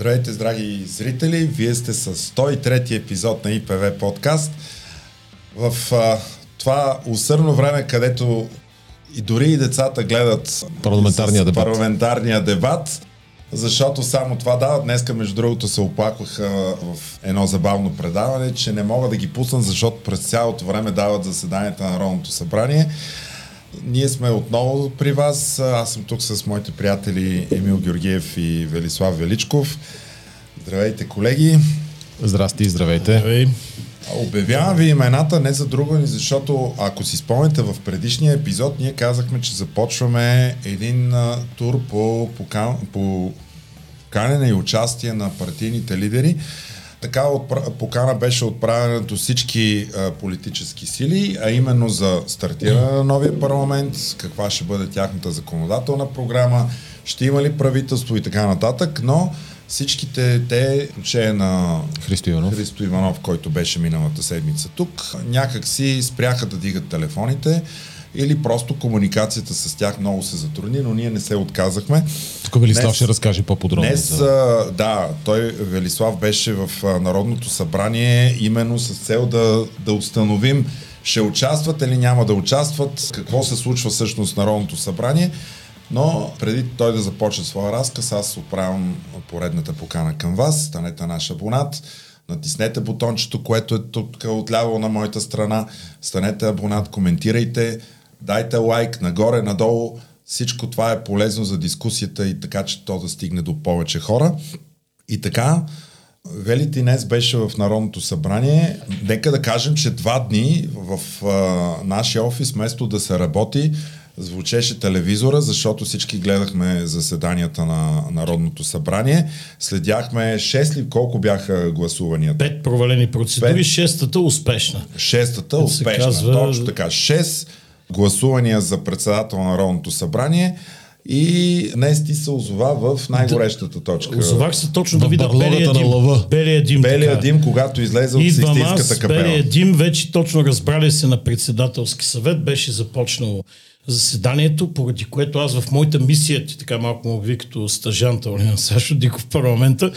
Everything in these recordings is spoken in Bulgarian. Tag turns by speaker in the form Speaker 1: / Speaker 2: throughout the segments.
Speaker 1: Здравейте, драги зрители! Вие сте с 103 епизод на ИПВ подкаст. В а, това усърно време, където и дори и децата гледат
Speaker 2: парламентарния дебат.
Speaker 1: парламентарния дебат, защото само това дава. Днеска, между другото, се оплакваха в едно забавно предаване, че не мога да ги пуснат, защото през цялото време дават заседанията на Народното събрание. Ние сме отново при вас. Аз съм тук с моите приятели Емил Георгиев и Велислав Величков. Здравейте, колеги!
Speaker 2: Здрасти, здравейте! Здравей.
Speaker 1: Обявявам ви имената не за друго, ни защото ако си спомняте в предишния епизод, ние казахме, че започваме един а, тур по, по, по канене и участие на партийните лидери. Така покана беше отправена до всички а, политически сили, а именно за стартиране на новия парламент, каква ще бъде тяхната законодателна програма, ще има ли правителство и така нататък, но всичките те, че е на
Speaker 2: Христо Иванов.
Speaker 1: Христо Иванов, който беше миналата седмица тук, някак си спряха да дигат телефоните или просто комуникацията с тях много се затрудни, но ние не се отказахме.
Speaker 2: Тук Велислав днес, ще разкаже по-подробно.
Speaker 1: Днес, за... да, той, Велислав, беше в Народното събрание именно с цел да, да установим ще участват или няма да участват, какво се случва всъщност в Народното събрание. Но преди той да започне своя разказ, аз отправям поредната покана към вас. Станете наш абонат. Натиснете бутончето, което е тук отляво на моята страна. Станете абонат, коментирайте, дайте лайк нагоре, надолу. Всичко това е полезно за дискусията и така, че то да стигне до повече хора. И така, Вели Тинес беше в Народното събрание. Нека да кажем, че два дни в а, нашия офис, вместо да се работи, звучеше телевизора, защото всички гледахме заседанията на Народното събрание. Следяхме 6 ли колко бяха гласуванията?
Speaker 3: Пет провалени процедури, Пет. шестата успешна.
Speaker 1: Шестата успешна, казва... точно така. Шест гласувания за председател на Народното събрание и днес ти се озова в най-горещата точка.
Speaker 3: Озовах се точно да видя белия дим. Лъва. Белия дим,
Speaker 1: белия дим, когато излезе от Систинската капела.
Speaker 3: Белия дим вече точно разбрали се на председателски съвет, беше започнал заседанието, поради което аз в моята мисия, ти така малко му обви като стажанта на Сашо Диков в парламента,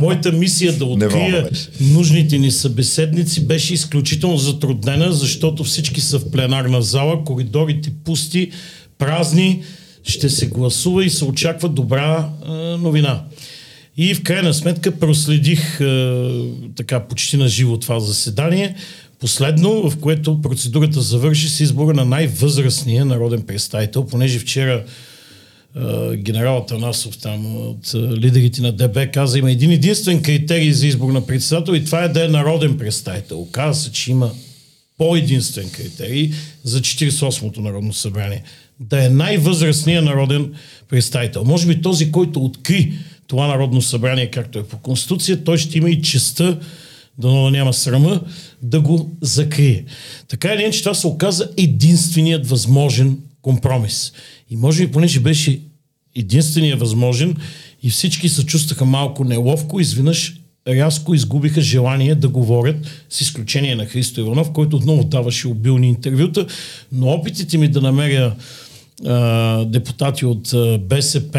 Speaker 3: моята мисия да открия нужните ни събеседници беше изключително затруднена, защото всички са в пленарна зала, коридорите пусти, празни, ще се гласува и се очаква добра е, новина. И в крайна сметка проследих е, така почти на живо това заседание. Последно, в което процедурата завърши с избора на най-възрастния народен представител, понеже вчера генерал Танасов там от лидерите на ДБ каза, има един единствен критерий за избор на председател и това е да е народен представител. Оказва се, че има по-единствен критерий за 48-то Народно събрание. Да е най-възрастният народен представител. Може би този, който откри това Народно събрание, както е по Конституция, той ще има и честа да няма срама, да го закрие. Така или иначе това се оказа единственият възможен компромис. И може би, понеже беше единственият възможен и всички се чувстваха малко неловко, изведнъж рязко изгубиха желание да говорят, с изключение на Христо Иванов, който отново даваше обилни интервюта, но опитите ми да намеря депутати от БСП,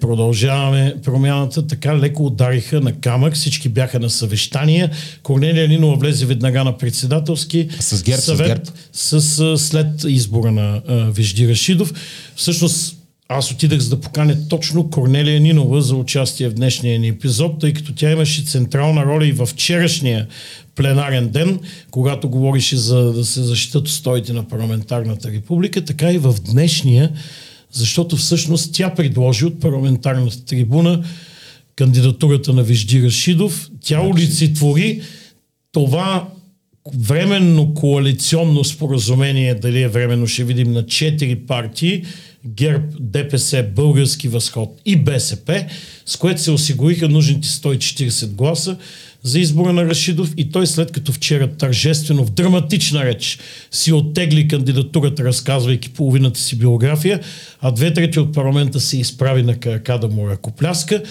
Speaker 3: продължаваме промяната, така леко удариха на камък, всички бяха на съвещания. Корнелия Нинова влезе веднага на председателски
Speaker 2: с герб,
Speaker 3: съвет с, с след избора на Вежди Рашидов. Всъщност аз отидах за да поканя точно Корнелия Нинова за участие в днешния ни епизод, тъй като тя имаше централна роля и във вчерашния пленарен ден, когато говорише за да се защитат устоите на парламентарната република, така и в днешния, защото всъщност тя предложи от парламентарната трибуна кандидатурата на Вижди Рашидов. Тя значи- олицетвори това временно коалиционно споразумение, дали е временно, ще видим на четири партии, ГЕРБ, ДПС, Български възход и БСП, с което се осигуриха нужните 140 гласа за избора на Рашидов и той след като вчера тържествено в драматична реч си оттегли кандидатурата, разказвайки половината си биография, а две трети от парламента се изправи на крака да му ръкопляска,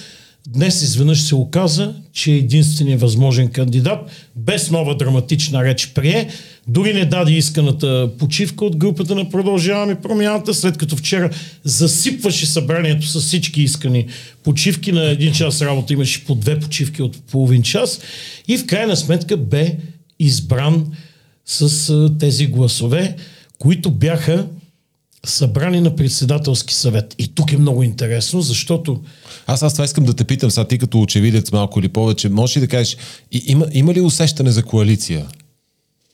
Speaker 3: днес изведнъж се оказа, че е единственият възможен кандидат, без нова драматична реч прие, дори не даде исканата почивка от групата на Продължаваме промяната, след като вчера засипваше събранието с всички искани почивки. На един час работа имаше по две почивки от половин час и в крайна сметка бе избран с тези гласове, които бяха събрани на председателски съвет. И тук е много интересно, защото...
Speaker 2: Аз, аз това искам да те питам, сега ти като очевидец малко или повече, можеш ли да кажеш, има, има ли усещане за коалиция?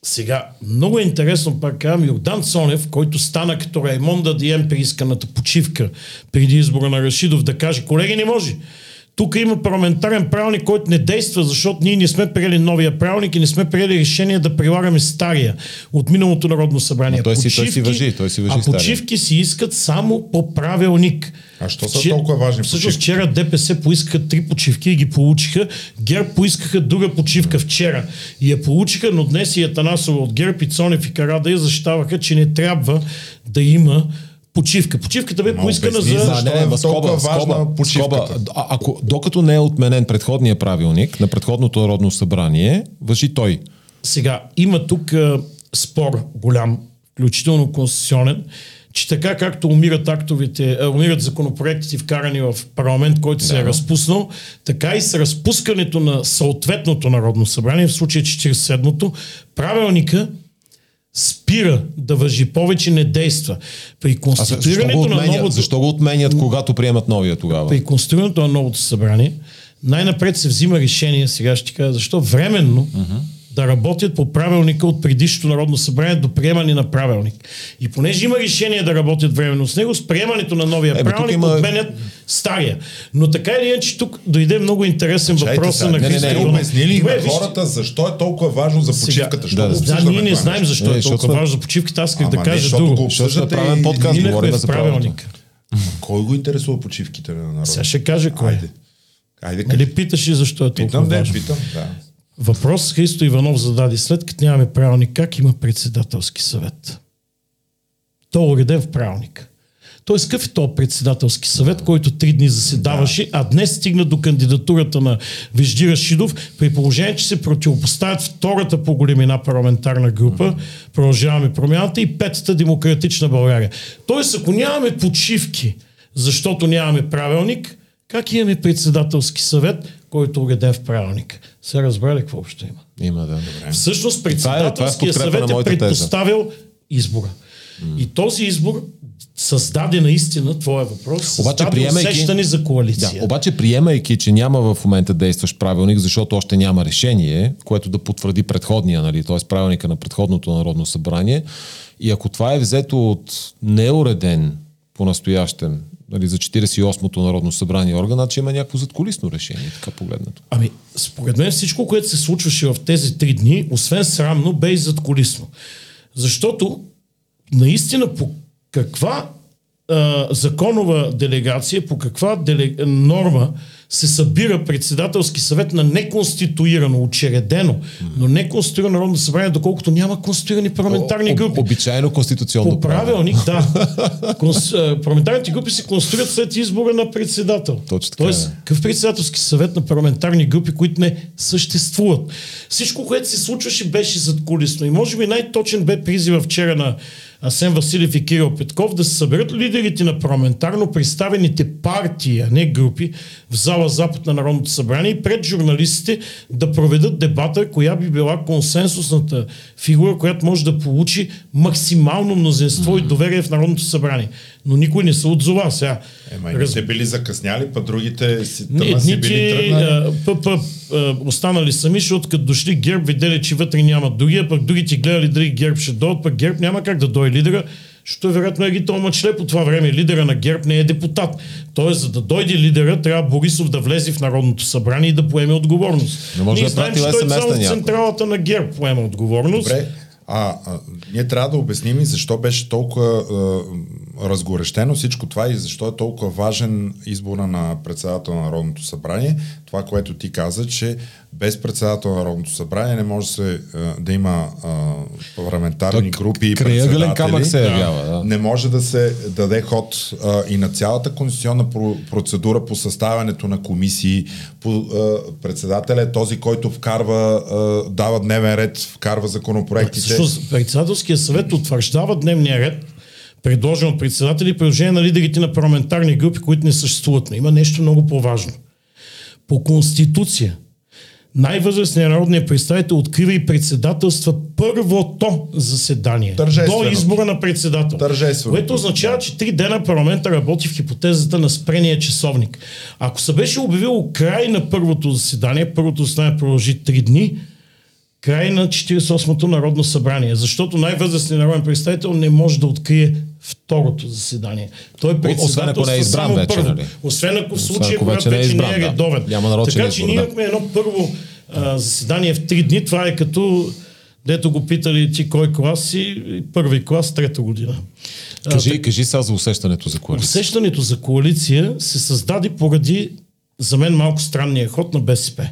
Speaker 3: Сега, много е интересно, пак казвам, Йордан Цонев, който стана като Раймон да Дием при исканата почивка преди избора на Рашидов, да каже, колеги, не може. Тук има парламентарен правилник, който не действа, защото ние не сме приели новия правилник и не сме приели решение да прилагаме стария от миналото Народно събрание.
Speaker 2: той, си, той си въжи, той си въжи
Speaker 3: а почивки си искат само по правилник.
Speaker 1: А що са толкова важни почивки?
Speaker 3: Всъщност вчера ДПС поискаха три почивки и ги получиха. ГЕРБ поискаха друга почивка вчера и я получиха, но днес и Атанасова от ГЕРБ и Цонев и Карада защитаваха, че не трябва да има почивка. Почивката бе поискана за...
Speaker 2: Да, не, не, в скоба, скоба, скоба, а, ако, докато не е отменен предходния правилник на предходното народно събрание, въжи той.
Speaker 3: Сега, има тук а, спор голям, включително конституционен, че така както умират актовите, а, умират законопроектите вкарани в парламент, който да. се е разпуснал, така и с разпускането на съответното народно събрание, в случая 47-то, правилника спира да въжи повече, не действа. При конституирането на новото...
Speaker 2: Защо го отменят, когато приемат новия тогава?
Speaker 3: При конституирането на новото събрание най-напред се взима решение, сега ще кажа защо, временно uh-huh да работят по правилника от предишното Народно събрание до приемане на правилник. И понеже има решение да работят временно с него, с приемането на новия е, правилник има... отменят стария. Но така или иначе тук дойде много интересен въпрос на
Speaker 1: Христо Не, не, не, обяснили на хората защо е толкова важно за почивката.
Speaker 3: Сега, да, да, ние не знаем защо не, е толкова важно за почивката. Аз исках да кажа друго.
Speaker 1: Защото
Speaker 2: е правен подкаст, говорим за
Speaker 3: правилника.
Speaker 1: Кой го интересува почивките на народа?
Speaker 3: Сега ще каже кой. Айде. Айде, Нали питаш и защо е толкова
Speaker 1: питам,
Speaker 3: важно?
Speaker 1: Питам, да.
Speaker 3: Въпрос Христо Иванов зададе след като нямаме правилник, как има председателски съвет? То е уреден в правилник. Тоест, какъв е то председателски съвет, който три дни заседаваше, а днес стигна до кандидатурата на Вежди Рашидов, при положение, че се противопоставят втората по големина парламентарна група, продължаваме промяната и петата демократична България. Тоест, ако нямаме почивки, защото нямаме правилник, как имаме председателски съвет, който е уреден в правилника? Се разбрали какво общо има?
Speaker 2: Има, да.
Speaker 3: Добре. Всъщност председателския това е, това е съвет е предпоставил теза. избора. Mm. И този избор създаде наистина твоя въпрос, обаче, приемайки, усещане за коалиция.
Speaker 2: Да, обаче приемайки, че няма в момента действащ правилник, защото още няма решение, което да потвърди предходния, нали, т.е. правилника на предходното Народно събрание, и ако това е взето от неуреден по-настоящем нали, за 48-то Народно събрание органа, че има някакво задколисно решение, така погледнато.
Speaker 3: Ами, според мен всичко, което се случваше в тези три дни, освен срамно, бе и задколисно. Защото наистина по каква а, законова делегация, по каква делег... норма се събира председателски съвет на неконституирано, учредено, но неконституирано народно събрание, доколкото няма конституирани парламентарни групи.
Speaker 2: Обичайно конституционно
Speaker 3: По правилник, да. Конс... парламентарните групи се конституират след избора на председател.
Speaker 2: Точно така,
Speaker 3: Тоест, какъв председателски съвет на парламентарни групи, които не съществуват. Всичко, което се случваше, беше задкулисно. И може би най-точен бе призива вчера на Асен Василев и Кирил Петков да се съберат лидерите на парламентарно представените партии, а не групи, в зала Запад на Народното събрание пред журналистите да проведат дебата, коя би била консенсусната фигура, която може да получи максимално мнозинство mm-hmm. и доверие в Народното събрание. Но никой не се отзова сега.
Speaker 1: Ема Раз... не били закъсняли, па другите си,
Speaker 3: не, едните, си били тръгнали. Останали сами, защото като дошли ГЕРБ, видели, че вътре няма другия, пък другите гледали дали ГЕРБ ще дойдат, пък ГЕРБ няма как да дойде лидера, защото вероятно е ги то мъчле по това време. Лидера на ГЕРБ не е депутат. Тоест, за да дойде лидера, трябва Борисов да влезе в Народното събрание и да поеме отговорност.
Speaker 2: Не може
Speaker 3: Ние
Speaker 2: да знаем, че
Speaker 3: той само централата на ГЕРБ поема отговорност.
Speaker 1: Добре, а, а ние трябва да обясним и защо беше толкова а, разгорещено всичко това и защо е толкова важен избора на председател на Народното събрание. Това, което ти каза, че без председател на Народното събрание не може се, да има а, парламентарни
Speaker 2: Так,
Speaker 1: групи и
Speaker 2: крайъгълен камък се явява, да.
Speaker 1: Не може да се даде ход а, и на цялата конституционна про- процедура по съставянето на комисии. По, а, председателя е този, който вкарва, а, дава дневен ред, вкарва законопроектите.
Speaker 3: Председателския съвет утвърждава дневния ред, предложен от председатели, и предложение на лидерите на парламентарни групи, които не съществуват. Но има нещо много по-важно. По Конституция, най-възрастният народният представител открива и председателства първото заседание до избора на председател. Което означава, че три дена парламента работи в хипотезата на спрения часовник. Ако се беше обявило край на първото заседание, първото заседание продължи три дни, край на 48-то Народно събрание, защото най-възрастният народен представител не може да открие второто заседание. Той е
Speaker 2: Освен ако не е избран
Speaker 3: само
Speaker 2: вече,
Speaker 3: първо.
Speaker 2: нали?
Speaker 3: Освен ако в случая, когато
Speaker 2: вече не е
Speaker 3: вече не
Speaker 2: избран,
Speaker 3: е
Speaker 2: да.
Speaker 3: редовен.
Speaker 2: Няма
Speaker 3: така
Speaker 2: избор,
Speaker 3: че ние
Speaker 2: да.
Speaker 3: имахме едно първо а, заседание в три дни. Това е като дето го питали ти кой клас си, първи клас, трета година. А,
Speaker 2: Кажи, кажи сега за усещането за коалиция.
Speaker 3: Усещането за коалиция се създаде поради, за мен, малко странния ход на БСП.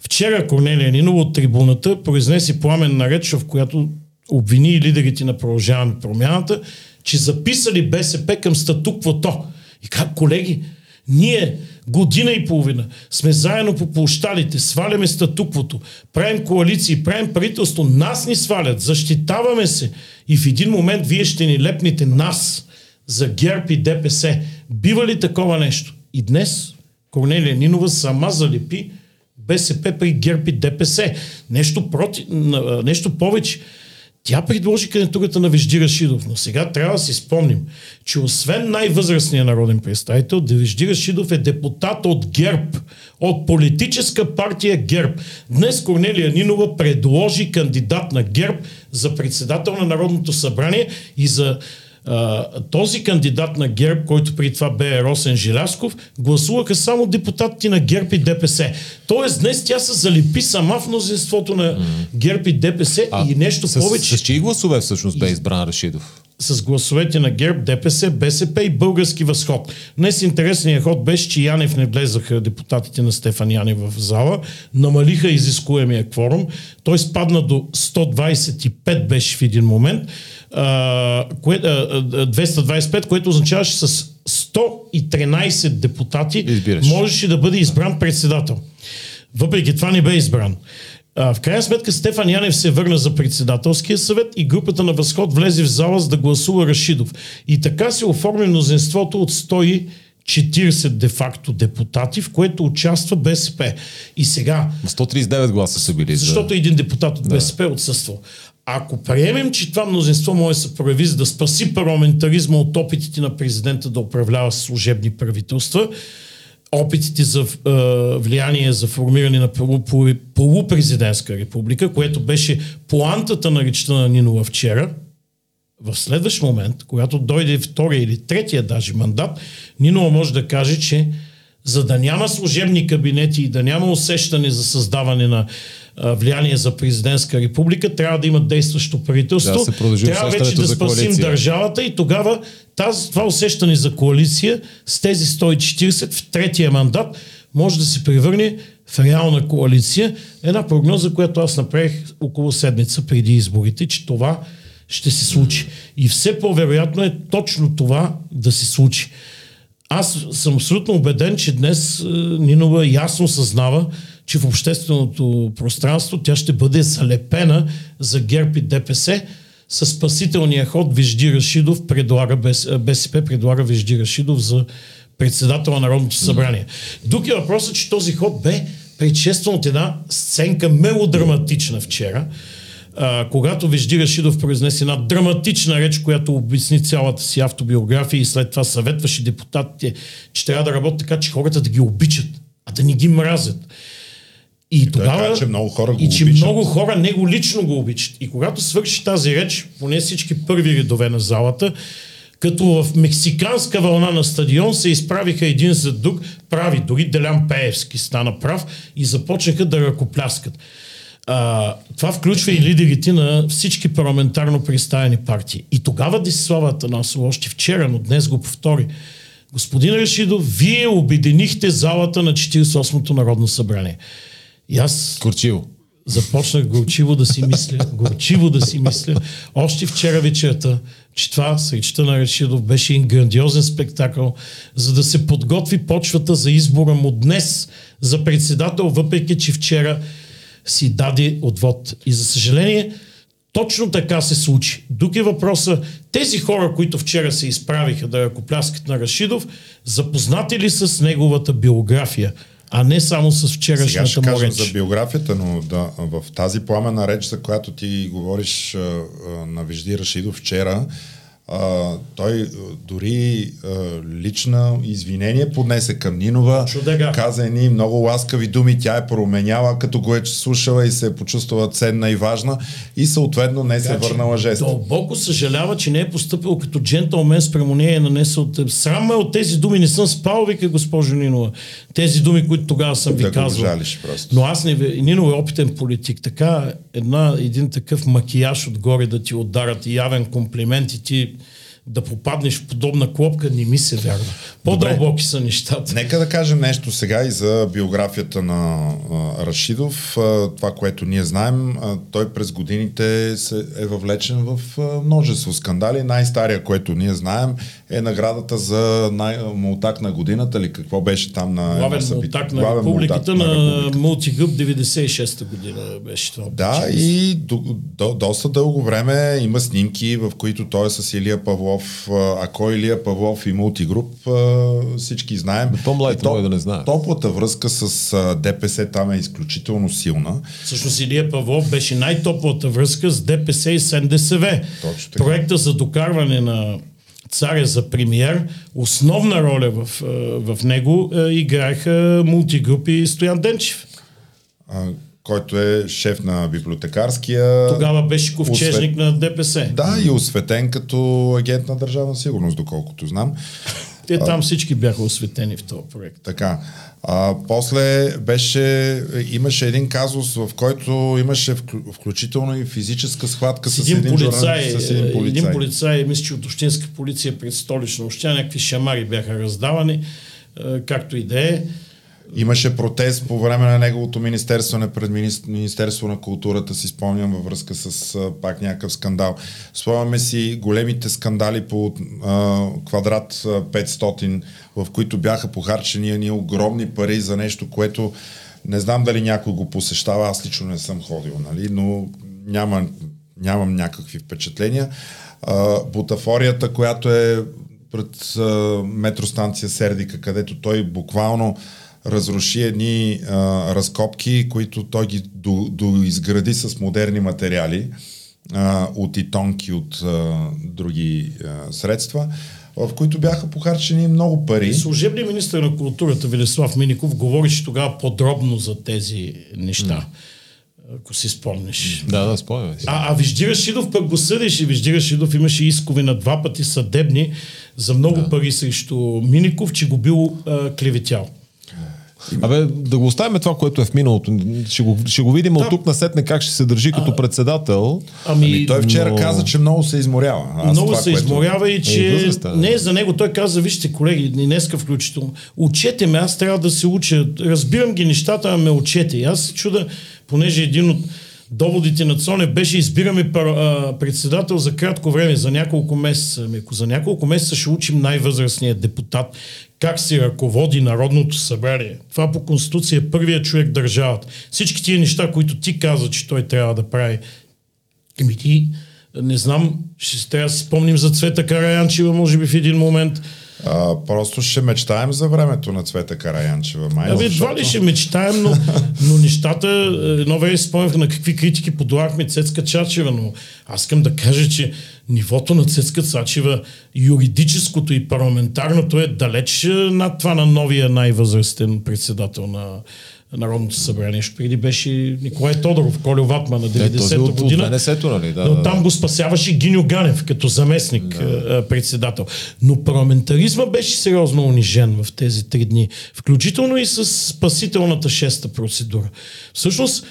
Speaker 3: Вчера Корнелия Нинова от трибуната произнесе пламенна реч, в която обвини лидерите на Продължаваме промяната, че записали БСП към статуквото. И как, колеги, ние година и половина сме заедно по площадите, сваляме статуквото, правим коалиции, правим правителство, нас ни свалят, защитаваме се и в един момент вие ще ни лепните нас за ГЕРБ и ДПС. Бива ли такова нещо? И днес Корнелия Нинова сама залепи БСП при ГЕРБ и ДПС. Нещо, проти, на- нещо повече. Тя предложи кандидатурата на Вежди Рашидов, но сега трябва да си спомним, че освен най-възрастния народен представител, Вежди Рашидов е депутат от ГЕРБ, от политическа партия ГЕРБ. Днес Корнелия Нинова предложи кандидат на ГЕРБ за председател на Народното събрание и за а, този кандидат на ГЕРБ, който при това бе Росен Жилясков, гласуваха само депутатите на ГЕРБ и ДПС. Тоест днес тя се залепи сама в мнозинството на ГЕРБ и ДПС и нещо
Speaker 2: с,
Speaker 3: повече
Speaker 2: С чии гласове всъщност бе избран Рашидов?
Speaker 3: с гласовете на ГЕРБ, ДПС, БСП и Български възход. Днес интересният ход беше, че Янев не влезаха депутатите на Стефан Янев в зала, намалиха изискуемия кворум, той спадна до 125 беше в един момент, а, кое, а, а, 225, което означаваше с 113 депутати
Speaker 2: Избираш.
Speaker 3: можеше да бъде избран председател. Въпреки това не бе избран. А, в крайна сметка Стефан Янев се върна за председателския съвет и групата на Възход влезе в зала за да гласува Рашидов. И така се оформи мнозинството от 140 де-факто депутати, в което участва БСП. И сега
Speaker 2: 139 гласа са били. за-
Speaker 3: защото един депутат от БСП е отсъствал. Ако приемем, че това мнозинство може да се прояви за да спаси парламентаризма от опитите на президента да управлява служебни правителства, опитите за е, влияние за формиране на полу, полу, полупрезидентска република, което беше поантата на речта на Нинова вчера, в следващ момент, когато дойде втория или третия даже мандат, Нинова може да каже, че за да няма служебни кабинети и да няма усещане за създаване на а, влияние за президентска република, трябва да има действащо правителство.
Speaker 2: Да
Speaker 3: трябва вече да спасим държавата и тогава тази, това усещане за коалиция с тези 140 в третия мандат може да се превърне в реална коалиция. Една прогноза, която аз направих около седмица преди изборите, че това ще се случи. И все по-вероятно е точно това да се случи. Аз съм абсолютно убеден, че днес е, Нинова ясно съзнава, че в общественото пространство тя ще бъде залепена за ГЕРБ и ДПС с спасителния ход Вежди Рашидов предлага, БСП предлага Вежди Рашидов за председател на Народното събрание. Друг е въпросът, че този ход бе предшестван от една сценка мелодраматична вчера, а, когато Вежди Рашидов произнесе една драматична реч, която обясни цялата си автобиография и след това съветваше депутатите, че трябва да работят така, че хората да ги обичат, а да не ги мразят. И тогава...
Speaker 1: каза, че много хора го
Speaker 3: и че
Speaker 1: обичат.
Speaker 3: много хора него лично го обичат. И когато свърши тази реч, поне всички първи редове на залата, като в мексиканска вълна на стадион се изправиха един за друг, прави, дори Делян Пеевски стана прав и започнаха да ръкопляскат. а, това включва и лидерите на всички парламентарно представени партии. И тогава Десислава Атанасова, още вчера, но днес го повтори, господин Рашидов, вие обединихте залата на 48-то Народно събрание. И аз...
Speaker 2: Корчиво.
Speaker 3: Започнах горчиво да си мисля, горчиво да си мисля, още вчера вечерта, че това с речта на Рашидов беше един грандиозен спектакъл, за да се подготви почвата за избора му днес за председател, въпреки че вчера си даде отвод. И за съжаление, точно така се случи. Тук е въпроса, тези хора, които вчера се изправиха да ръкопляскат на Рашидов, запознати ли с неговата биография? А не само с вчерашната
Speaker 1: Сега ще
Speaker 3: му реч.
Speaker 1: за биографията, но да, в тази пламена реч, за която ти говориш на Вежди Рашидов вчера, а, той дори а, лична извинение поднесе към Нинова,
Speaker 3: Чудега.
Speaker 1: каза едни много ласкави думи, тя е променяла, като го е слушала и се е почувствала ценна и важна и съответно не се е
Speaker 3: Така
Speaker 1: върнала жеста.
Speaker 3: Дълбоко съжалява, че не е поступил като джентълмен спрямо нея е нанесъл. Срам ме от тези думи. Не съм спал, вика госпожо Нинова. Тези думи, които тогава съм ви
Speaker 1: Да
Speaker 3: казвал.
Speaker 1: жалиш просто.
Speaker 3: Но аз не... ви- Нино е опитен политик. Така една, един такъв макияж отгоре да ти ударят и явен комплимент и ти да попаднеш в подобна клопка, не ми се вярва. По-дълбоки са нещата.
Speaker 1: Нека да кажем нещо сега и за биографията на а, Рашидов. А, това, което ние знаем, а, той през годините се е въвлечен в а, множество скандали. Най-стария, което ние знаем, е наградата за най- мултак на годината или какво беше там на
Speaker 3: Главен мултак на
Speaker 1: Главен
Speaker 3: републиката
Speaker 1: мултак
Speaker 3: на,
Speaker 1: републиката.
Speaker 3: Мултигъп 96-та година беше това.
Speaker 1: Да, и до, до, доста дълго време има снимки, в които той е с Илия Павлов. А а кой е Илия Павлов и мултигруп, всички знаем.
Speaker 2: по-младите
Speaker 1: И то-
Speaker 2: могат да не знаят.
Speaker 1: Топлата връзка с ДПС там е изключително силна.
Speaker 3: Всъщност Илия Павлов беше най-топлата връзка с ДПС и СНДСВ.
Speaker 1: Точно така.
Speaker 3: Проекта за докарване на царя за премиер, основна роля в, в него играеха мултигрупи и Стоян Денчев.
Speaker 1: Който е шеф на библиотекарския.
Speaker 3: Тогава беше ковчежник
Speaker 1: Освет-
Speaker 3: на ДПС.
Speaker 1: Да, и осветен като агент на държавна сигурност, доколкото знам.
Speaker 3: Те там всички бяха осветени в този проект.
Speaker 1: Така. А, после беше, имаше един казус, в който имаше вклю- включително и физическа схватка с,
Speaker 3: С един, полицай,
Speaker 1: журналист, с един полицай.
Speaker 3: един полицай, мисля, че от общинска полиция пред столична община, някакви шамари бяха раздавани, е, както и да е.
Speaker 1: Имаше протест по време на неговото министерство, пред Минис- Министерство на културата, си спомням, във връзка с а, пак някакъв скандал. Спомняме си големите скандали по а, квадрат а, 500, в които бяха похарчени едни огромни пари за нещо, което не знам дали някой го посещава, аз лично не съм ходил, нали, но няма, нямам някакви впечатления. А, бутафорията, която е пред а, метростанция Сердика, където той буквално разруши едни а, разкопки, които той ги до, доизгради с модерни материали а, от итонки, от а, други а, средства, в които бяха похарчени много пари.
Speaker 3: Служебният министр на културата Велислав Миников говореше тогава подробно за тези неща, ако си спомниш.
Speaker 2: Да, да, спомняме си.
Speaker 3: А, а Вижди Рашидов пък го съдеше. Вижди Рашидов имаше искове на два пъти съдебни за много да. пари срещу Миников, че го бил а, клеветял.
Speaker 2: Абе, да го оставим това, което е в миналото. Ще го, ще го видим от тук насетне как ще се държи като председател.
Speaker 3: Ами,
Speaker 1: Ами, той вчера
Speaker 2: но-
Speaker 1: каза, че много се изморява. Аз
Speaker 3: много
Speaker 1: това,
Speaker 3: се
Speaker 1: което-
Speaker 3: изморява и че
Speaker 2: възрастта, да.
Speaker 3: не е за него. Той каза, вижте колеги, и днеска включително, учете ме, аз трябва да се уча. Разбирам ги нещата, а ме учете. И аз се чуда, понеже един от доводите на Цонев беше избираме председател за кратко време, за няколко месеца. Ами, ако за няколко месеца ще учим най-възрастния депутат как се ръководи Народното събрание. Това по Конституция е първият човек държавата. Всички тия неща, които ти каза, че той трябва да прави, Еми ти, не знам, ще трябва да си спомним за Цвета Караянчева, може би в един момент.
Speaker 1: А, просто ще мечтаем за времето на Цвета Караянчева. Май,
Speaker 3: Абе, едва ли ще мечтаем, но, но нещата, е, едно време спомнях на какви критики подлагахме Цецка Чачева, но аз искам да кажа, че нивото на Цецка Цачева, юридическото и парламентарното е далеч е, над това на новия най-възрастен председател на Народното събрание. Ще преди беше Николай Тодоров, Колю Ватма на
Speaker 2: Е, този
Speaker 3: 90-та
Speaker 2: от, от
Speaker 3: година.
Speaker 2: ВНС-то, нали? Да,
Speaker 3: Но
Speaker 2: да,
Speaker 3: там го спасяваше Гиньо Ганев като заместник да. председател. Но парламентаризма беше сериозно унижен в тези три дни. Включително и с спасителната шеста процедура. Всъщност,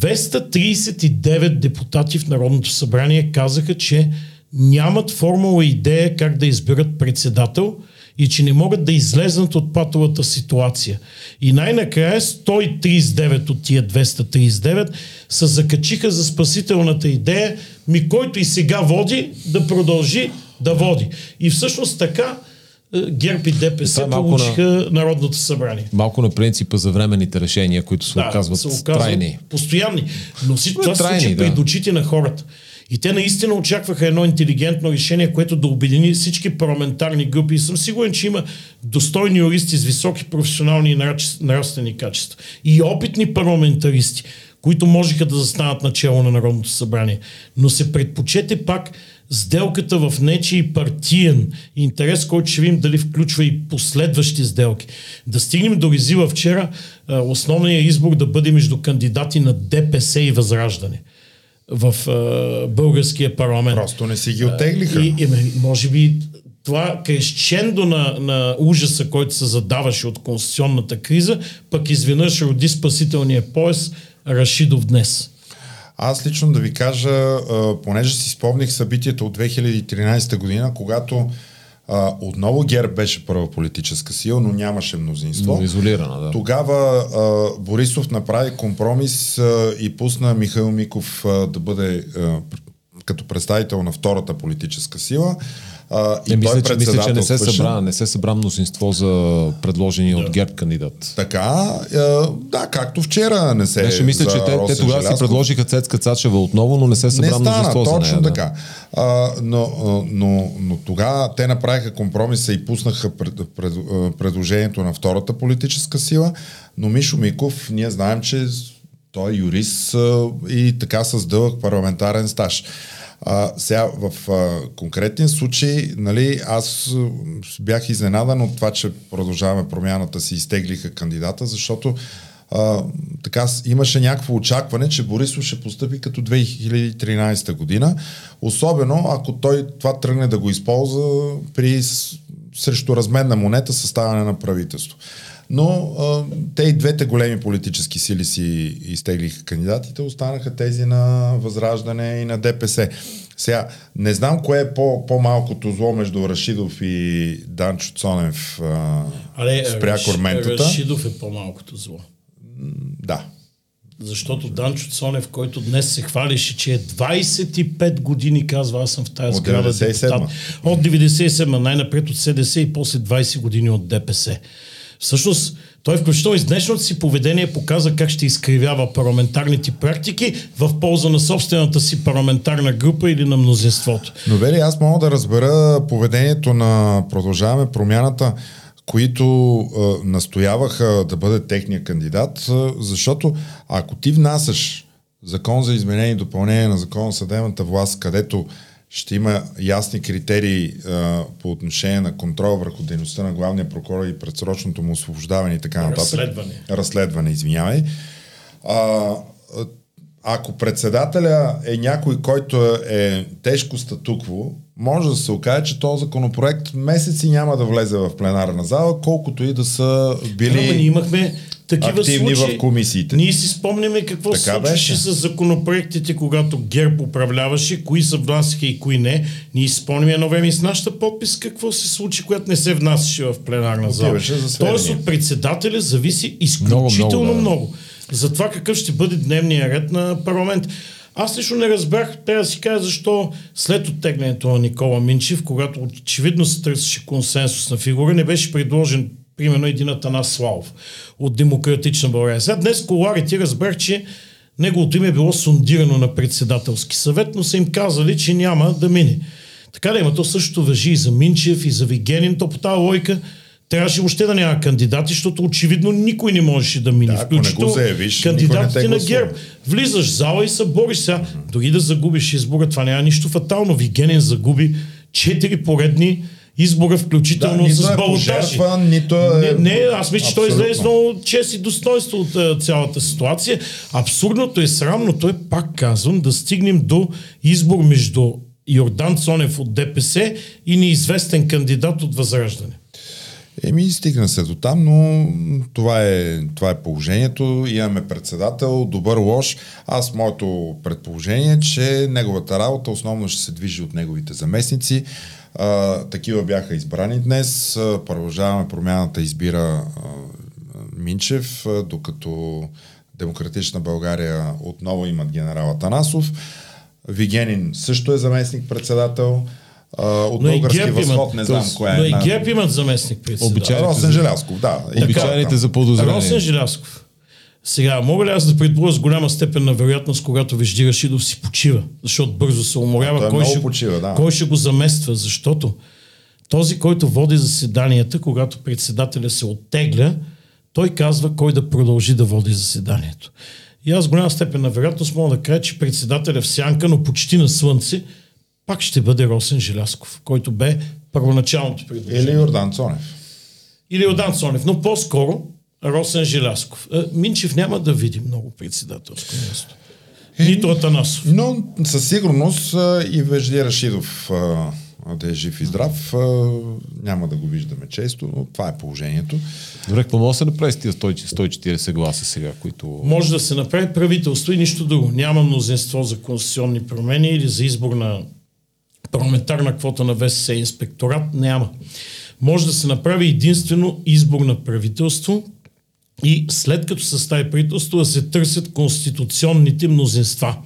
Speaker 3: 239 депутати в Народното събрание казаха, че нямат формула идея как да изберат председател и че не могат да излезнат от патовата ситуация. И най-накрая 139 от тия 239 се закачиха за спасителната идея, ми който и сега води, да продължи да води. И всъщност така е, ГЕРБ и ДПС е получиха на, Народното събрание.
Speaker 2: Малко на принципа за временните решения, които се да, оказват се оказват трайни.
Speaker 3: Постоянни. Но всичко това се случи да. пред очите на хората. И те наистина очакваха едно интелигентно решение, което да обедини всички парламентарни групи. И съм сигурен, че има достойни юристи с високи професионални и нравствени качества. И опитни парламентаристи, които можеха да застанат начало на Народното събрание. Но се предпочете пак сделката в нечи партиен интерес, който ще видим дали включва и последващи сделки. Да стигнем до Ризила вчера, основният избор да бъде между кандидати на ДПС и Възраждане в българския парламент.
Speaker 1: Просто не си ги оттеглиха.
Speaker 3: И, и, може би това крещендо на, на ужаса, който се задаваше от конституционната криза, пък изведнъж роди спасителния пояс Рашидов днес.
Speaker 1: Аз лично да ви кажа, понеже си спомних събитието от 2013 година, когато а, отново ГЕРБ беше първа политическа сила, но нямаше мнозинство.
Speaker 2: Но изолирана, да.
Speaker 1: Тогава а, Борисов направи компромис а, и пусна Михаил Миков а, да бъде а, като представител на втората политическа сила.
Speaker 2: А, и мисля, той че, мисля, че не се, събра, не се събра мнозинство за предложения да. от ГЕРБ кандидат.
Speaker 1: Така, а, да, както вчера не се
Speaker 2: Беше, мисля, че те, те тогава си предложиха Цецка Цачева отново, но не се събра не стана, мнозинство
Speaker 1: точно
Speaker 2: за нея.
Speaker 1: така. Да. А, но, но, но тогава те направиха компромиса и пуснаха пред, пред, предложението на втората политическа сила, но Мишо Миков, ние знаем, че той е юрист и така с дълъг парламентарен стаж. А, сега, в а, конкретен случай, нали, аз бях изненадан от това, че продължаваме промяната си изтеглиха кандидата, защото а, така имаше някакво очакване, че Борисов ще постъпи като 2013 година, особено ако той това тръгне да го използва при срещу разменна монета съставяне на правителство. Но а, те и двете големи политически сили си изтеглиха кандидатите, останаха тези на Възраждане и на ДПС. Сега, не знам кое е по, по-малкото зло между Рашидов и Данчо Цонев а, Але, спря Раш, корментата.
Speaker 3: Рашидов е по-малкото зло.
Speaker 1: Да.
Speaker 3: Защото Данчо Цонев, който днес се хвалише, че е 25 години, казва, аз съм в тази сграда. От 97 От 97 най-напред от СДС и после 20 години от ДПС. Всъщност, той включително и днешното си поведение показа как ще изкривява парламентарните практики в полза на собствената си парламентарна група или на мнозинството.
Speaker 1: Но Вели, аз мога да разбера поведението на Продължаваме промяната, които е, настояваха да бъде техния кандидат, защото ако ти внасяш закон за изменение и допълнение на закон за съдебната власт, където ще има ясни критерии а, по отношение на контрол върху дейността на главния прокурор и предсрочното му освобождаване и така нататък.
Speaker 3: Разследване.
Speaker 1: Разследване, извинявай. А, ако председателя е някой, който е тежко статукво, може да се окаже, че този законопроект месеци няма да влезе в пленарна зала, колкото и да са били...
Speaker 3: Да, ние имахме такива
Speaker 1: активни
Speaker 3: случаи.
Speaker 1: в комисиите.
Speaker 3: Ние си спомняме какво се случваше с законопроектите, когато ГЕРБ управляваше, кои се внасяха и кои не. Ние си спомняме едно време и с нашата подпис какво се случи, когато не се внасяше в пленарна зала. Тоест от председателя зависи изключително много. много, да. много. За това какъв ще бъде дневния ред на парламент. Аз лично не разбрах, трябва да си кажа защо след оттеглянето на Никола Минчев, когато очевидно се търсеше консенсус на фигура, не беше предложен примерно един Атанас Славов от Демократична България. Сега днес коларите разбрах, че неговото име е било сундирано на председателски съвет, но са им казали, че няма да мине. Така да има, то също въжи и за Минчев, и за Вигенин, то по тази лойка трябваше въобще да няма кандидати, защото очевидно никой не можеше да мине.
Speaker 1: Да, включително заявиш,
Speaker 3: кандидатите на ГЕРБ. Влизаш в зала и се бориш сега. Дори да загубиш избора, това няма нищо фатално. Вигенин загуби четири поредни избора, включително да, с е балотажи.
Speaker 1: Нито е...
Speaker 3: Не, не, аз мисля, че той излезе много чест и достоинство от uh, цялата ситуация. Абсурдното е, срамното е, пак казвам, да стигнем до избор между Йордан Цонев от ДПС и неизвестен кандидат от Възраждане.
Speaker 1: Еми, стигна се до там, но това е, това е положението. Имаме председател, добър лош. Аз моето предположение е, че неговата работа основно ще се движи от неговите заместници. А, такива бяха избрани днес. Продължаваме промяната избира а, Минчев, а, докато Демократична България отново имат генерал Атанасов. Вигенин също е заместник-председател. А, от
Speaker 3: Но
Speaker 1: български възход не знам коя е.
Speaker 3: Но и ГЕРБ имат заместник председател.
Speaker 1: Росен Желязков, да.
Speaker 2: Обичайните за подозрение.
Speaker 3: Росен Желязков. Сега, мога ли аз да предположа с голяма степен на вероятност, когато Вежди Рашидов си почива, защото бързо се уморява, кой, ще,
Speaker 1: почива, да.
Speaker 3: кой ще го замества, защото този, който води заседанията, когато председателя се оттегля, той казва кой да продължи да води заседанието. И аз с голяма степен на вероятност мога да кажа, че председателя в сянка, но почти на слънце, пак ще бъде Росен Желязков, който бе първоначалното предложение.
Speaker 1: Или Йордан Цонев.
Speaker 3: Или Одан Цонев, но по-скоро Росен Желясков. Е, Минчев няма да види много председателско място. Нито Атанасов.
Speaker 1: Но със сигурност а, и Вежди Рашидов да е жив и здрав, няма да го виждаме често, но това е положението.
Speaker 2: Добре, какво може да се направи с тия 100 140 гласа сега, които...
Speaker 3: Може да се направи правителство и нищо друго. Няма мнозинство за конституционни промени или за избор на парламентарна квота на ВСС инспекторат. Няма. Може да се направи единствено избор на правителство и след като състави правителство да се търсят конституционните мнозинства.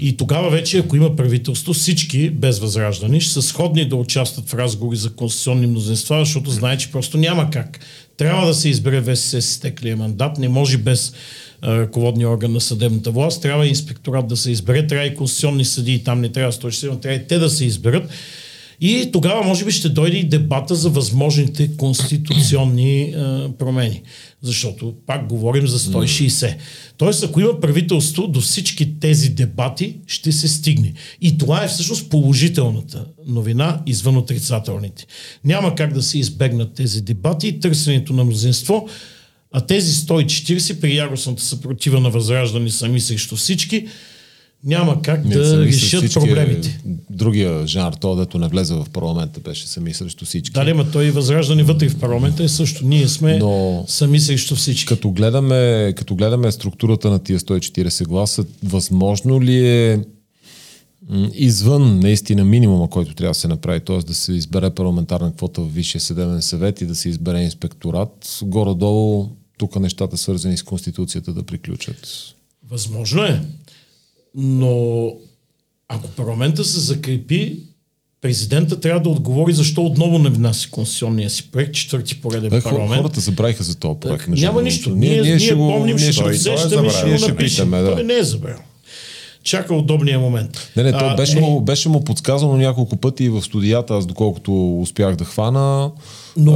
Speaker 3: И тогава вече, ако има правителство, всички без възраждани ще са сходни да участват в разговори за конституционни мнозинства, защото знае, че просто няма как. Трябва да се избере ВСС с теклия мандат, не може без ръководния орган на съдебната власт, трябва инспекторат да се избере, трябва и конституционни съдии, там не трябва 167, трябва и те да се изберат. И тогава може би ще дойде и дебата за възможните конституционни е, промени. Защото пак говорим за 160. Тоест, ако има правителство, до всички тези дебати ще се стигне. И това е всъщност положителната новина извън отрицателните. Няма как да се избегнат тези дебати и търсенето на мнозинство, а тези 140 при яростната съпротива на възраждани сами срещу всички, няма как
Speaker 2: Не,
Speaker 3: да решат проблемите.
Speaker 2: Другия жанр, то дето не влезе в парламента, беше сами срещу всички.
Speaker 3: Дали, ма той възраждане вътре в парламента е също. Ние сме
Speaker 2: Но-
Speaker 3: сами срещу всички.
Speaker 2: Като гледаме, като гледаме структурата на тия 140 гласа, възможно ли е извън наистина минимума, който трябва да се направи, т.е. да се избере парламентарна квота в Висшия съдебен съвет и да се избере инспекторат, горе-долу тук нещата свързани с Конституцията да приключат.
Speaker 3: Възможно е. Но ако парламента се закрепи, президента трябва да отговори защо отново не внася конституционния си проект, четвърти пореден
Speaker 2: Бе, хор-
Speaker 3: парламент.
Speaker 2: хората забравиха за този проект. между
Speaker 3: Няма нищо. Ние, ние,
Speaker 2: ще го-
Speaker 3: помним,
Speaker 2: ние
Speaker 3: ще го
Speaker 1: е
Speaker 3: усещаме, ще го
Speaker 2: Ние ще
Speaker 3: напишем.
Speaker 2: да.
Speaker 3: Той не е забравил. Чака удобния момент.
Speaker 2: Не, не, то
Speaker 3: А,
Speaker 2: беше,
Speaker 3: не,
Speaker 2: му, беше му подсказано няколко пъти в студията, аз доколкото успях да хвана.
Speaker 3: Но-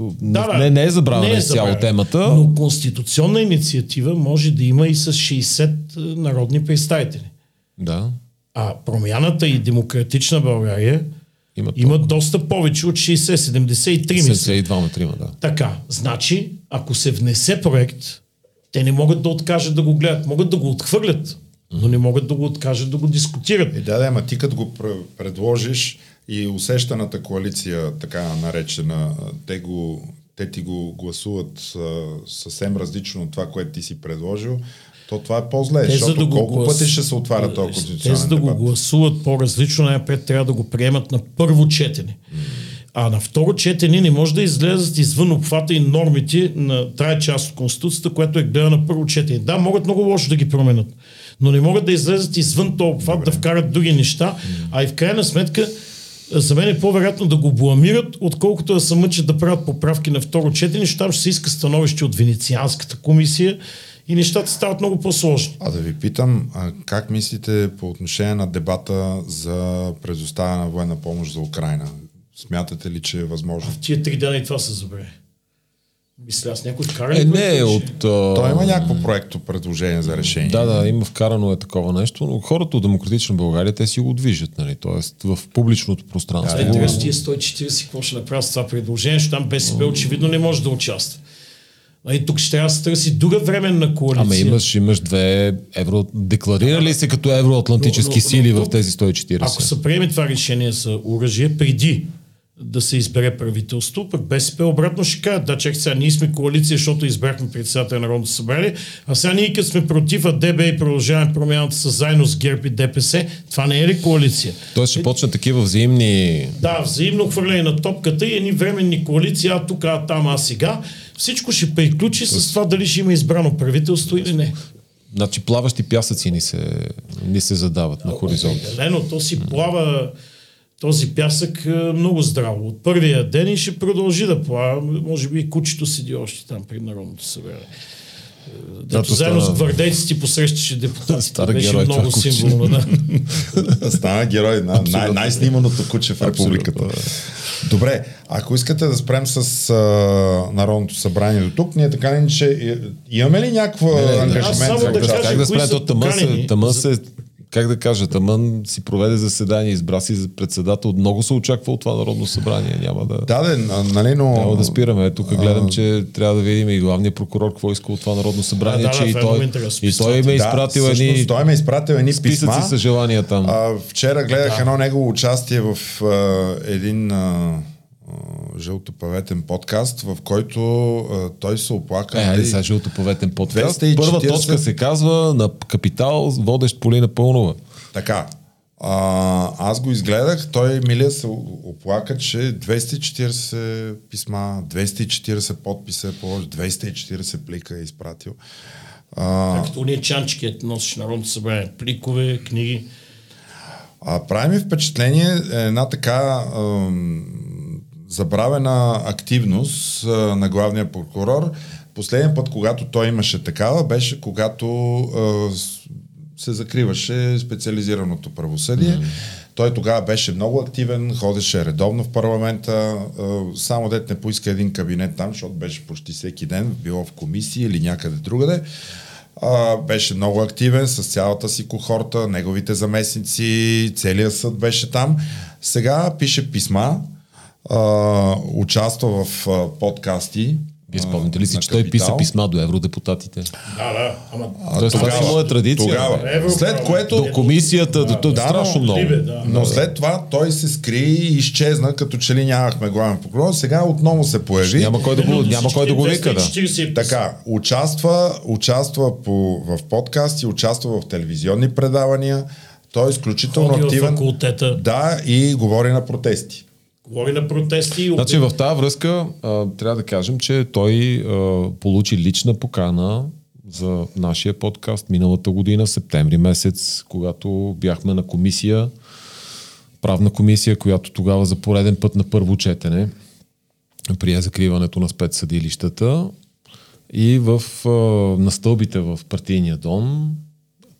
Speaker 2: а,
Speaker 3: Да,
Speaker 2: не, не е забравена
Speaker 3: Не е
Speaker 2: изцяло темата.
Speaker 3: Но конституционна инициатива може да има и с 60 народни представители.
Speaker 2: Да.
Speaker 3: А промяната и демократична България
Speaker 2: Имат
Speaker 3: имат доста повече от 60, 73 мисля.
Speaker 2: 72 на 3, да.
Speaker 3: Така, значи, ако се внесе проект, те не могат да откажат да го гледат. Могат да го отхвърлят, но не могат да го откажат да го дискутират.
Speaker 1: И да, да, ама ти като го пр- предложиш и усещаната коалиция, така наречена, те, го, те ти го гласуват а, съвсем различно от това, което ти си предложил, то това е по-зле,
Speaker 3: Те, за
Speaker 1: защото
Speaker 3: да го
Speaker 1: колко
Speaker 3: глас-
Speaker 1: пъти ще се отваря този
Speaker 3: Те,
Speaker 1: конституционен
Speaker 3: за да го гласуват по-различно, най-напред трябва да го приемат на първо четене. А на второ четене не може да излезат извън обхвата и нормите на тая част от Конституцията, която е гледана на първо четене. Да, могат много лошо да ги променят, но не могат да излезат извън този обхват, да вкарат други неща, а и в крайна сметка за мен е по-вероятно да го бламират, отколкото да се мъчат да правят поправки на второ четене, защото ще се иска становище от Венецианската комисия и нещата стават много по-сложни.
Speaker 1: А да ви питам, а как мислите по отношение на дебата за предоставяне на военна помощ за Украина? Смятате ли, че е възможно?
Speaker 3: Тия три дена и това се забре. Мисля, аз някой вкара ли
Speaker 2: Е, не, от... А...
Speaker 1: Той има някакво проекто предложение за решение.
Speaker 2: Да, да, има вкарано е такова нещо, но хората от Демократична България, те си го движат, нали? Тоест в публичното пространство.
Speaker 3: Сега е тия 140 какво ще направят с това предложение, защото там БСП очевидно не може да участва. А и тук ще трябва да се търси друга временна коалиция.
Speaker 2: Ама имаш, имаш две евро... Декларирали се като евроатлантически
Speaker 3: Но- но- но
Speaker 2: сили в тези 140?
Speaker 3: Ако се приеме това решение за оръжие преди да се избере правителство, пък БСП обратно ще кажат, да, чак сега, ние сме коалиция, защото избрахме председател на Народното събрание, а сега ние като сме против АДБ и продължаваме промяната с заедно с ГЕРБ и ДПС, това не е ли коалиция?
Speaker 2: Тоест ще почнат такива взаимни...
Speaker 3: Да, взаимно хвърляне на топката и едни временни коалиции, а тук, а там, а сега. Всичко ще приключи с това дали ще има избрано правителство или не.
Speaker 2: Значи плаващи пясъци ни се, ни се задават на хоризонта.
Speaker 3: Лено, то си плава този пясък е, много здраво. От първия ден и ще продължи да плава. Може би и кучето седи още там при Народното събрание. Дето
Speaker 2: то
Speaker 3: заедно
Speaker 2: стана-
Speaker 3: с гвардейците посрещаше депутатите.
Speaker 2: Стара
Speaker 3: Беше
Speaker 2: герой това
Speaker 3: много
Speaker 2: куче.
Speaker 3: символно. Да.
Speaker 1: Стана герой, на, най- най-сниманото куче в републиката. Добре, ако искате да спрем с а, Народното събрание до тук, ние така ли, че имаме ли някаква
Speaker 2: Не, не, не.
Speaker 1: ангажимент?
Speaker 3: Аз само
Speaker 1: за
Speaker 3: да
Speaker 1: участие?
Speaker 3: кажа,
Speaker 2: как да спрем,
Speaker 3: са
Speaker 2: то как да кажа, тъмън си проведе заседание, избра си за председател. Много се очаква от това Народно събрание. Няма да,
Speaker 1: Да, де, а, нали, но...
Speaker 2: няма да спираме. Тук гледам, че трябва да видим и главния прокурор какво иска от това Народно събрание,
Speaker 3: Да, да,
Speaker 2: че и
Speaker 3: това е много
Speaker 2: той, и той ме е изпратил
Speaker 1: да,
Speaker 2: едни
Speaker 1: той ме е изпратил едни писма.
Speaker 2: с желания там.
Speaker 1: А, вчера гледах едно негово участие в а, един а, а, жълтопаветен подкаст, в който а, той се оплака.
Speaker 2: Е,
Speaker 1: нали,
Speaker 2: айде сега жълтоповетен подкаст.
Speaker 1: 240
Speaker 2: Първа точка се казва на Капитал, водещ Полина Пълнова.
Speaker 1: Така. А, аз го изгледах, той Милия се оплака, че 240 писма, 240 подписа е положил, 240 плика е изпратил. А,
Speaker 3: Както уния чанчики носиш на Народното събрание. Пликове, книги.
Speaker 1: А прави ми впечатление една така ам, забравена активност а, на главния прокурор. Последния път, когато той имаше такава, беше когато а, се закриваше специализираното правосъдие. Той тогава беше много активен, ходеше редовно в парламента, само дет не поиска един кабинет там, защото беше почти всеки ден, било в комисии или някъде другаде. Беше много активен с цялата си кохорта, неговите заместници, целият съд беше там. Сега пише писма, а, участва в а, подкасти.
Speaker 2: Вие спомните ли си, че той писа писма до евродепутатите?
Speaker 3: Да, да. Ама
Speaker 2: Тоест, това си моя традиция.
Speaker 1: Тогава.
Speaker 2: бе.
Speaker 1: След което...
Speaker 2: До комисията, до до
Speaker 1: Да,
Speaker 2: страшно
Speaker 1: но-
Speaker 2: много.
Speaker 3: Либе, да.
Speaker 1: Но след това той се скри и изчезна, като че ли нямахме главен прокурор. Сега отново се появи.
Speaker 2: Няма кой да го, няма кой да го вика, да.
Speaker 3: 240
Speaker 1: Така, участва, участва по, в подкасти, участва в телевизионни предавания. Той е изключително
Speaker 3: Ходи в
Speaker 1: активен.
Speaker 3: факултета.
Speaker 1: Да, и говори на протести.
Speaker 3: Говори на протести
Speaker 2: Значи в тази връзка а, трябва да кажем, че той а, получи лична покана за нашия подкаст. Миналата година, септември месец, когато бяхме на комисия, правна комисия, която тогава за пореден път на първо четене прие закриването на спецсъдилищата. И в, а, на стълбите в партийния дом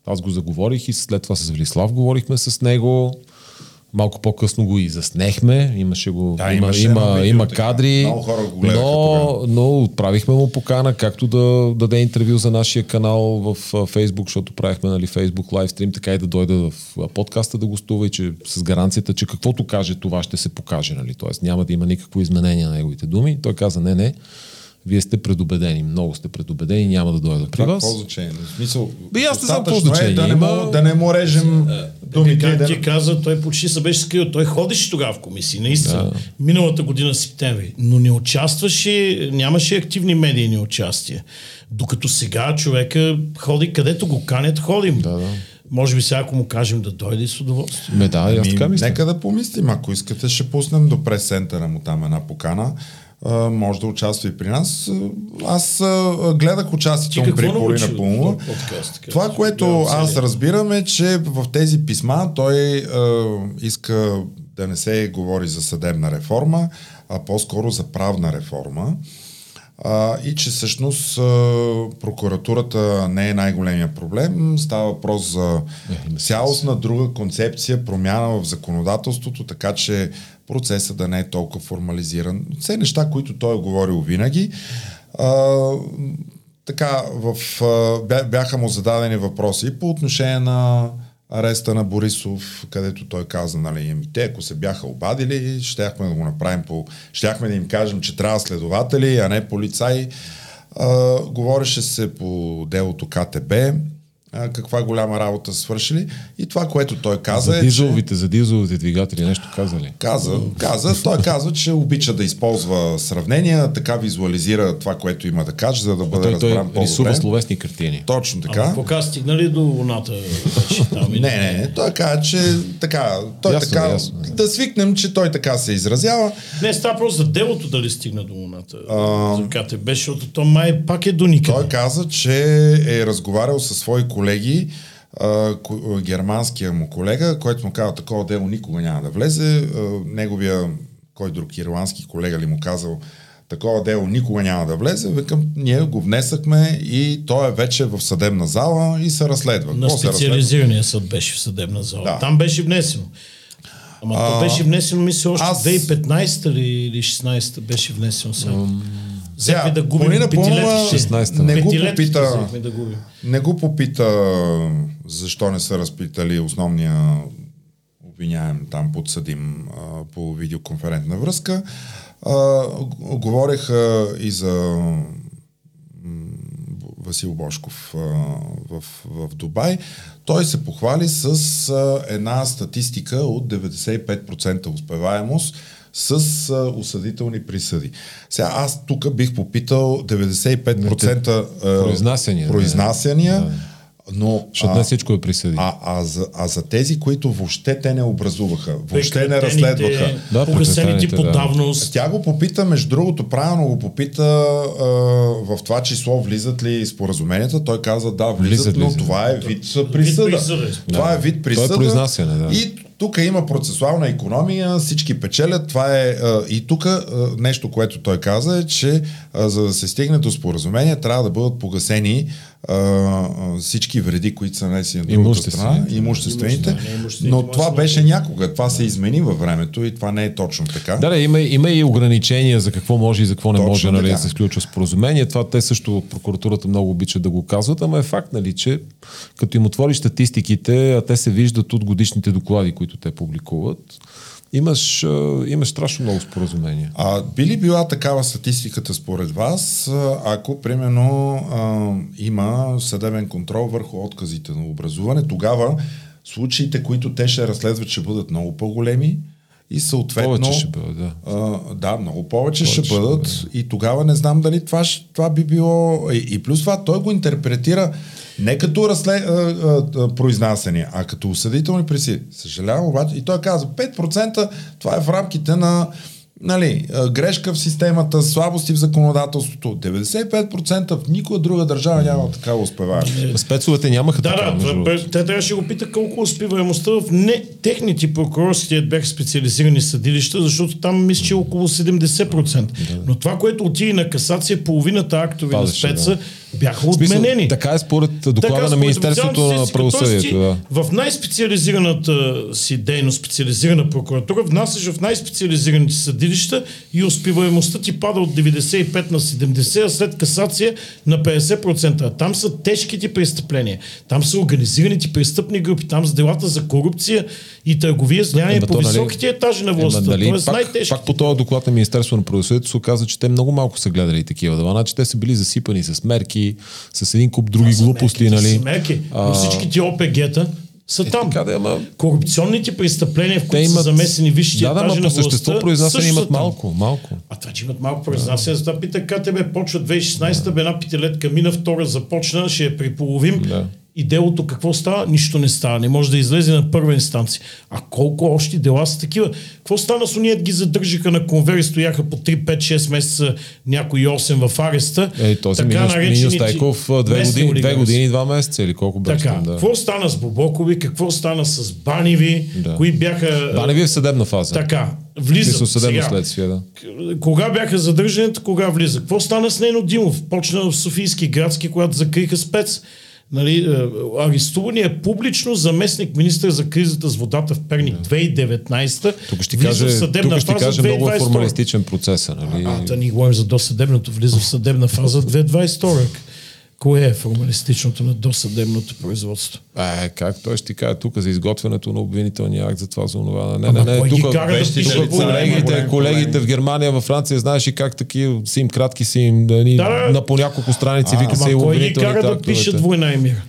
Speaker 2: аз го заговорих и след това с Велислав говорихме с него. Малко по-късно го и заснехме. Имаше го.
Speaker 1: Да,
Speaker 2: има,
Speaker 1: имаше
Speaker 2: има,
Speaker 1: видео
Speaker 2: има кадри.
Speaker 1: Много хора го гледаха
Speaker 2: но,
Speaker 1: тогава.
Speaker 2: но отправихме му покана, както да даде интервю за нашия канал в Фейсбук, защото правихме нали, Фейсбук лайвстрим, така и да дойде в подкаста да гостува и че с гаранцията, че каквото каже, това ще се покаже. Нали? Тоест няма да има никакво изменение на неговите думи. Той каза, не, не, вие сте предубедени, много сте предубедени, няма да дойда при вас.
Speaker 1: какво значение? В смисъл,
Speaker 2: Бе, аз не знам какво значение
Speaker 1: е да не,
Speaker 2: има.
Speaker 1: му, да не му режем думите. и
Speaker 3: Как
Speaker 1: Да...
Speaker 3: ти каза, той почти се беше скрил. Той ходеше тогава в комисии, наистина. Да. Миналата година септември. Но не участваше, нямаше активни медийни участия. Докато сега човека ходи където го канят, ходим.
Speaker 2: Да, да.
Speaker 3: Може би сега, ако му кажем да дойде с удоволствие.
Speaker 2: Ме да, аз така
Speaker 1: Ами,
Speaker 2: мисля.
Speaker 1: нека да помислим, ако искате, ще пуснем до прес-центъра му там една покана. А, може да участва и при нас. Аз а, гледах участието
Speaker 3: Ти
Speaker 1: му при Полина
Speaker 3: така?
Speaker 1: Това, което аз разбирам е, че в тези писма той а, иска да не се говори за съдебна реформа, а по-скоро за правна реформа. А, и че всъщност а, прокуратурата не е най-големия проблем. Става въпрос за цялостна друга концепция, промяна в законодателството, така че процесът да не е толкова формализиран. Все неща, които той е говорил винаги. А, така, в, бяха му зададени въпроси и по отношение на ареста на Борисов, където той каза, нали, ами те, ако се бяха обадили, щяхме да го направим по... Щяхме да им кажем, че трябва следователи, а не полицаи. А, говореше се по делото КТБ, а, каква голяма работа са свършили. И това, което той каза
Speaker 2: За
Speaker 1: е, че...
Speaker 2: дизеловите, за дизеловите двигатели нещо каза ли?
Speaker 1: Каза, каза, той каза, че обича да използва сравнения, така визуализира това, което има да каже, за да бъде
Speaker 2: Той, той
Speaker 1: разбран
Speaker 2: рисува
Speaker 1: по-добре.
Speaker 2: словесни картини.
Speaker 1: Точно така.
Speaker 3: Ама кога стигнали до луната?
Speaker 1: Не, не, не. Той каза, че така, той
Speaker 2: Ясно,
Speaker 1: така,
Speaker 2: ясно.
Speaker 1: да свикнем, че той така се изразява.
Speaker 3: Не, става просто за делото дали стигна до луната. За КТБ, защото то май пак е до никъде.
Speaker 1: Той каза, че е разговарял със свои колеги, а, ко- германския му колега, който му каза, такова дело никога няма да влезе. А, неговия, кой друг ирландски колега ли му казал, такова дело никога няма да влезе. Викам, ние го внесахме и той е вече в съдебна зала и се разследва.
Speaker 3: На
Speaker 1: Какво
Speaker 3: специализирания съд беше в съдебна зала.
Speaker 1: Да.
Speaker 3: Там беше внесено. Ама то беше внесено, мисля, още
Speaker 1: аз-
Speaker 3: 2015 ли, или 16 беше внесено сега.
Speaker 1: Сега,
Speaker 3: да губим
Speaker 1: Полина Пълнова
Speaker 3: петилетките.
Speaker 2: 16-та.
Speaker 1: не го попита,
Speaker 3: да губим.
Speaker 1: не го попита защо не са разпитали основния обвиняем там подсъдим а, по видеоконферентна връзка. А, говореха и за Васил Бошков а, в, в Дубай. Той се похвали с а, една статистика от 95% успеваемост с а, осъдителни присъди. Сега аз тук бих попитал 95% а,
Speaker 2: Произнасяния, да.
Speaker 1: произнасяния но
Speaker 2: Защото не всичко е присъди.
Speaker 1: а, а, за, а за тези, които въобще те не образуваха, въобще не разследваха,
Speaker 2: Да,
Speaker 3: Погасените по
Speaker 2: да.
Speaker 3: давност.
Speaker 1: тя го попита, между другото, правилно го попита а, в това число влизат ли споразуменията. Той каза да, влизат,
Speaker 2: Влизат,
Speaker 1: но
Speaker 2: влизат.
Speaker 1: това е вид присъда.
Speaker 3: присъда.
Speaker 1: Това
Speaker 2: Да.
Speaker 1: е вид
Speaker 2: То е
Speaker 1: присъда.
Speaker 2: произнасяне, да.
Speaker 1: И тук има процесуална економия, всички печелят. Това е. И тук нещо, което той каза е, че за да се стигне до споразумение, трябва да бъдат погасени а, всички вреди, които са нанесени на другата страна, имуществените.
Speaker 3: Имуществени, имуществените
Speaker 1: Но това беше някога. Това се измени във времето и това не е точно така.
Speaker 2: Да, да, има, има и ограничения за какво може и за какво не
Speaker 1: Точно
Speaker 2: може нали, да се сключва споразумение. Това те също от прокуратурата много обичат да го казват, ама е факт, нали, че като им отвориш статистиките, а те се виждат от годишните доклади, които те публикуват, имаш, имаш страшно много споразумения.
Speaker 1: А би ли била такава статистиката според вас, ако примерно а, има съдебен контрол върху отказите на образуване, тогава случаите, които те ще разследват, ще бъдат много по-големи и съответно...
Speaker 2: Повече ще бъде, да.
Speaker 1: А, да, много повече,
Speaker 2: Повече
Speaker 1: ще
Speaker 2: ще
Speaker 1: бъдат и тогава не знам дали това, това би било... И, и плюс това той го интерпретира не като разсле, а, а, а, произнасяне, а като осъдителни присъди. Съжалявам обаче. И той казва 5% това е в рамките на нали, грешка в системата, слабости в законодателството. 95% в никоя друга държава няма такава успеваемост.
Speaker 2: Спецовете нямаха
Speaker 3: Да,
Speaker 2: така,
Speaker 3: да, бе- те трябваше да го пита колко успеваемостта в не техните прокурорски бяха специализирани съдилища, защото там мисля, че е около 70%. Но това, което отиде на касация, половината актове
Speaker 2: Падаше,
Speaker 3: на спеца бяха отменени.
Speaker 2: така е според доклада
Speaker 3: Така,
Speaker 2: на Министерството на правосъдието. Да.
Speaker 3: В най-специализираната си дейност, специализирана прокуратура, внасяш в най-специализираните съдилища и успеваемостта ти пада от 95 на 70, а след касация на 50%. А там са тежките престъпления. Там са организираните престъпни групи. Там са делата за корупция и търговия с влияние по
Speaker 2: нали-
Speaker 3: високите етажи на властта.
Speaker 2: Ема, нали,
Speaker 3: Тоест
Speaker 2: пак, пак по този доклад на Министерство на правосъдието се оказа, че те много малко са гледали такива дела. Значи те са били засипани с мерки, с един куп други
Speaker 3: За
Speaker 2: глупости, нали?
Speaker 3: си Мерки. Но
Speaker 2: А,
Speaker 3: всичките ОПГ-та са там.
Speaker 2: така да, ама-
Speaker 3: Корупционните престъпления, в които са
Speaker 2: имат...
Speaker 3: замесени висшите
Speaker 2: да, да,
Speaker 3: етажи
Speaker 2: ма
Speaker 3: на
Speaker 2: по същество произнасяне
Speaker 3: са
Speaker 2: имат малко, малко.
Speaker 3: А това, че имат малко произнасяне, за това пита КТБ, почва 2016, бе една петилетка мина, втора започна, ще я приполовим.
Speaker 2: Да.
Speaker 3: И делото какво става? Нищо не става. Не може да излезе на първа инстанция. А колко още дела са такива? Какво стана с уния ги задържаха на конвери, стояха по 3, 5, 6 месеца, някои 8 в ареста.
Speaker 2: Е, този
Speaker 3: Така
Speaker 2: Минус,
Speaker 3: наречените
Speaker 2: Минус Тайков две години, две години, и два месеца или колко беше
Speaker 3: Така,
Speaker 2: да.
Speaker 3: какво стана с Бобокови, какво стана с Баниви,
Speaker 2: Да.
Speaker 3: кои бяха...
Speaker 2: Баневи е в съдебна фаза.
Speaker 3: Така, влизат
Speaker 2: съдебно следствие, да.
Speaker 3: Кога бяха задържаните, кога влиза? Какво стана с Нено Димов? Почна в Софийски градски, когато закриха спец. Нали, е, арестувания е публично заместник министър за кризата с водата в Перник 2019.
Speaker 2: Тук ще
Speaker 3: влиза
Speaker 2: каже,
Speaker 3: в съдебна
Speaker 2: тук ще
Speaker 3: фаза
Speaker 2: каже много
Speaker 3: 2022.
Speaker 2: формалистичен процес, нали?
Speaker 3: А, да ни говорим за досъдебното, влиза в съдебна фаза 2022. Кое е формалистичното на досъдебното производство?
Speaker 2: Е, как той ще ти каже тук за изготвянето на обвинителния акт за това, за онова. Не, не, не,
Speaker 3: ги
Speaker 2: тук,
Speaker 3: кара да
Speaker 1: лица,
Speaker 2: колегите,
Speaker 1: големи
Speaker 2: колегите
Speaker 1: проблеми.
Speaker 2: в Германия, във Франция, знаеш и как такива са им кратки, са им да, ни,
Speaker 3: Да,
Speaker 2: на по няколко страници, вика се и
Speaker 3: Ама кой ги
Speaker 2: обвинителните
Speaker 3: кара да пишат война и мир?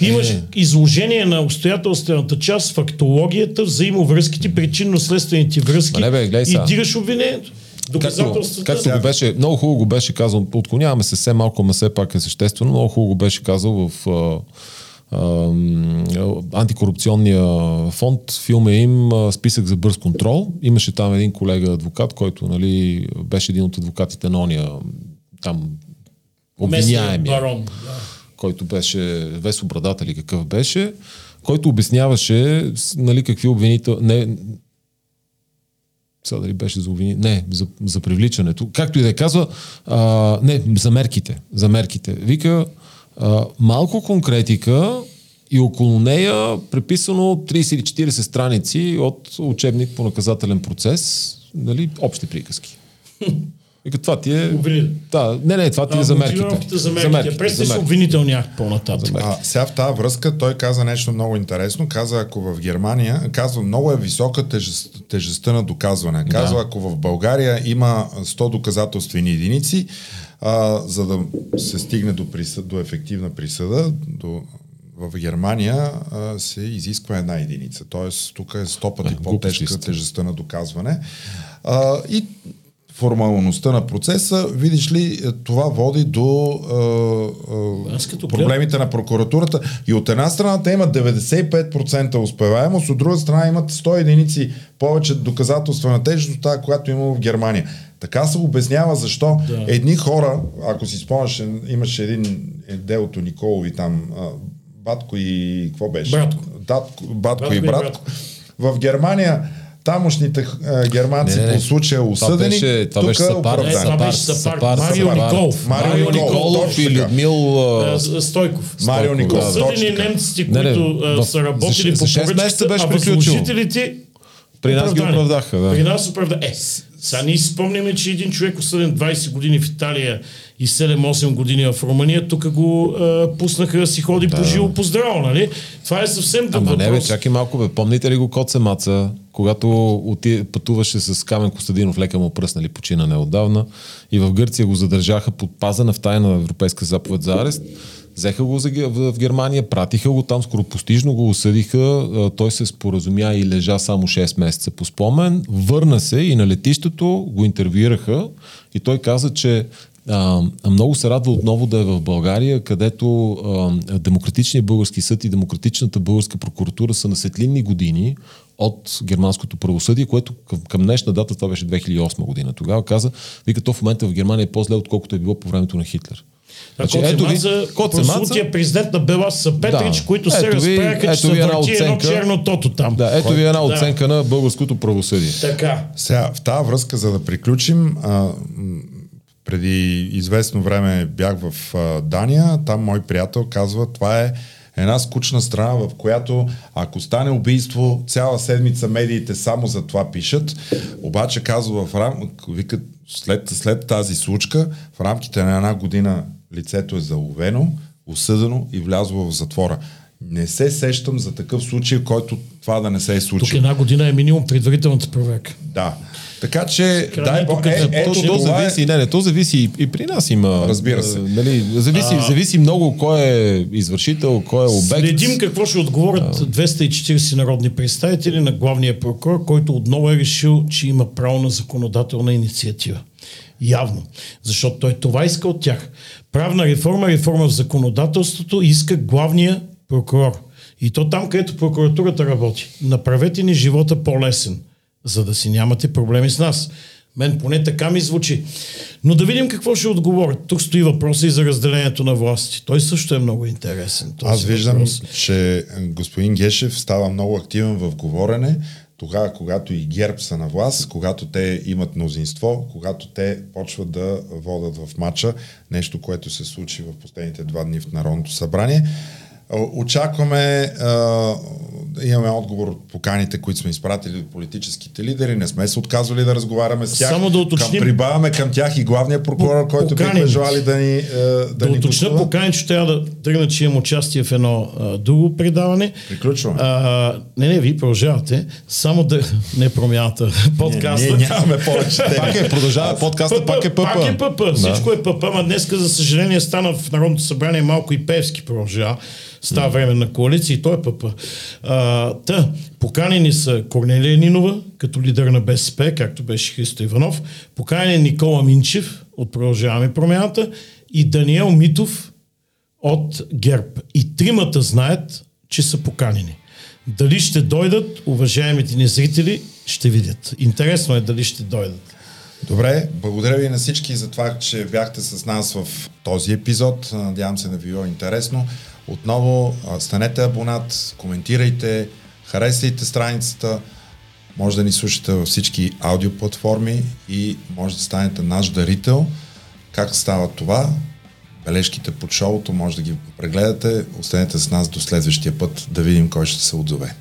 Speaker 3: Имаш
Speaker 2: Е.
Speaker 3: изложение на обстоятелствената част, фактологията, взаимовръзките, причинно-следствените връзки
Speaker 2: не бе,
Speaker 3: и дигаш обвинението.
Speaker 2: Както,
Speaker 3: Доказателствата.
Speaker 2: както го беше, много хубаво го беше казал, отклоняваме се все малко, но все пак е съществено, много хубаво го беше казал в а, а, антикорупционния фонд, филма им Списък за бърз контрол. Имаше там един колега адвокат, който нали, беше един от адвокатите на ония там обвиняемия
Speaker 3: барон. Да.
Speaker 2: който беше Весо Брадател или какъв беше, който обясняваше нали, какви обвинител... Сега дали беше за обвини... Не, за, за привличането. Както и да е казва, а, не, за мерките. За мерките. Вика, а, малко конкретика и около нея преписано 30 или 40 страници от учебник по наказателен процес, нали, общи приказки. Вика, това ти е...
Speaker 3: Обвинител.
Speaker 2: Да, не, не, това ти е
Speaker 3: А,
Speaker 2: за мерките.
Speaker 3: за мерките. Престе се обвинителния акт по-нататък.
Speaker 1: А, сега в тази връзка той каза нещо много интересно. Каза, ако в Германия, казва, много е висока тежест, тежестта на доказване. Казва, ако в България има 100 доказателствени единици, а, за да се стигне до, присъд, до ефективна присъда, до, в Германия а, се изисква една единица. Тоест, тук е 100 пъти по-тежка тежестта на доказване. А, и формалността на процеса, видиш ли, е, това води до а, а,
Speaker 3: Аз като
Speaker 1: проблемите на прокуратурата. И от една страна те имат 95% успеваемост, от друга страна имат 100 единици повече доказателства на тежест от тази, която има в Германия. Така се обяснява защо
Speaker 3: Да.
Speaker 1: едни хора, ако си спомняш, имаше един е, делото Николови там, а, Батко и какво беше?
Speaker 3: Братко.
Speaker 1: Датко, батко,
Speaker 3: Батко
Speaker 1: и
Speaker 3: и
Speaker 1: братко.
Speaker 3: братко.
Speaker 1: В Германия тамошните а, германци
Speaker 2: Не, не, не.
Speaker 1: по случая
Speaker 2: Това
Speaker 1: осъдени,
Speaker 2: беше, това
Speaker 1: тук
Speaker 2: беше
Speaker 1: е
Speaker 2: Сапар,
Speaker 3: Не, това беше
Speaker 2: Сапар,
Speaker 3: Сапар.
Speaker 2: Сапар,
Speaker 3: Марио. Николов.
Speaker 1: Марио Николов,
Speaker 2: и. Людмил А,
Speaker 3: Стойков.
Speaker 1: Марио Николов,
Speaker 2: да.
Speaker 1: точно
Speaker 3: Съдени
Speaker 1: така.
Speaker 3: немците,
Speaker 2: Не, не,
Speaker 3: които а,
Speaker 2: в-
Speaker 3: са работили
Speaker 2: за-
Speaker 3: по поръчката, а възложителите
Speaker 2: При нас ги оправдаха, да.
Speaker 3: При нас оправда. Е, сега ние спомняме, че един човек осъден 20 години в Италия и 7-8 години в Румъния, тук го а, пуснаха да си ходи по живо по здраво, нали? Това е съвсем друг
Speaker 2: Ама не бе,
Speaker 3: въпрос.
Speaker 2: чакай малко бе. Помните ли го Коце Маца, когато оти, пътуваше с Камен Костадинов, лека му пръснали, почина неотдавна, и в Гърция го задържаха под пазена в тайна на Европейска заповед за арест. Взеха го в, Германия, пратиха го там, скоропостижно го осъдиха, той се споразумя и лежа само 6 месеца по спомен, върна се и на летището го интервюираха и той каза, че а, много се радва отново да е в България, където а, демократичният български съд и демократичната българска прокуратура са на светлинни години от германското правосъдие, което към, към днешна дата, това беше 2008 година. Тогава каза, вика, то в момента в Германия е по-зле, отколкото е било по времето на Хитлер. Значи,
Speaker 3: Коце
Speaker 2: ето ви-
Speaker 3: Маца- прослутия президент на Белас са Петрич,
Speaker 2: Да.
Speaker 3: които се разправяха, че са
Speaker 2: ви една
Speaker 3: върти едно черно тото там.
Speaker 2: Да, ето ви една
Speaker 3: Да.
Speaker 2: оценка на българското правосъдие.
Speaker 3: Така.
Speaker 1: Сега, в тази връзка, за да приключим, а, преди известно време бях в а, Дания, там мой приятел казва, това е една скучна страна, в която ако стане убийство, цяла седмица медиите само за това пишат, обаче казва в рам... вика, след, след тази случка, в рамките на една година лицето е заловено, осъдено и влязло в затвора. Не се сещам за такъв случай, който това да не се е
Speaker 3: Тук
Speaker 1: случило.
Speaker 3: една година е минимум предварителната проверка.
Speaker 1: Да. Така че, дай Бог,
Speaker 3: тук
Speaker 1: е,
Speaker 3: да
Speaker 1: ето
Speaker 3: почне-
Speaker 2: То, то
Speaker 1: е,
Speaker 2: зависи, не, не, то зависи и, и при нас има.
Speaker 1: Разбира се.
Speaker 2: а, Нали, зависи, зависи много кой е извършител, кой е обект.
Speaker 3: Следим какво ще отговорят 240 народни представители на главния прокурор, който отново е решил, че има право на законодателна инициатива. Явно. Защото той това иска от тях. Правна реформа, реформа в законодателството иска главния прокурор. И то там, където прокуратурата работи. Направете ни живота по-лесен, за да си нямате проблеми с нас. Мен поне така ми звучи. Но да видим какво ще отговорят. Тук стои въпроса и за разделението на власти. Той също е много интересен.
Speaker 1: аз виждам,
Speaker 3: въпрос.
Speaker 1: че господин Гешев става много активен в говорене, тогава, когато и ГЕРБ са на власт, когато те имат мнозинство, когато те почват да водят в матча, нещо, което се случи в последните два дни в Народното събрание. Очакваме, а, имаме отговор от поканите, които сме изпратили от политическите лидери, не сме се отказвали да разговаряме с тях.
Speaker 3: Само да уточним-
Speaker 1: Към, прибавяме към тях и главния прокурор, който бихме желали да ни, а, да
Speaker 3: Да
Speaker 1: ни
Speaker 3: уточня
Speaker 1: гостува.
Speaker 3: покани, че трябва да тръгна, че имам участие в едно а, друго предаване.
Speaker 1: Приключваме.
Speaker 3: А, не, не, вие продължавате. Само да... Не промяната. Подкаста.
Speaker 1: Ние нямаме повече.
Speaker 2: Пак е, продължава подкаста, пак е ПП.
Speaker 3: Пак е ПП. Всичко е ПП, ама днеска, за съжаление, стана в Народното събрание малко и Певски продължава. Става време на коалиция и той е ПП. А, та, поканени са Корнелия Нинова, като лидер на БСП, както беше Христо Иванов, поканен е Никола Минчев от Продължаваме промяната и Даниел Митов от ГЕРБ. И тримата знаят, че са поканени. Дали ще дойдат, уважаемите ни зрители, ще видят. Интересно е дали ще дойдат.
Speaker 1: Добре, благодаря ви на всички за това, че бяхте с нас в този епизод. Надявам се да ви било интересно. Отново станете абонат, коментирайте, харесайте страницата, може да ни слушате във всички аудиоплатформи и може да станете наш дарител. Как става това? Бележките под шоуто може да ги прегледате. Останете с нас до следващия път да видим кой ще се отзове.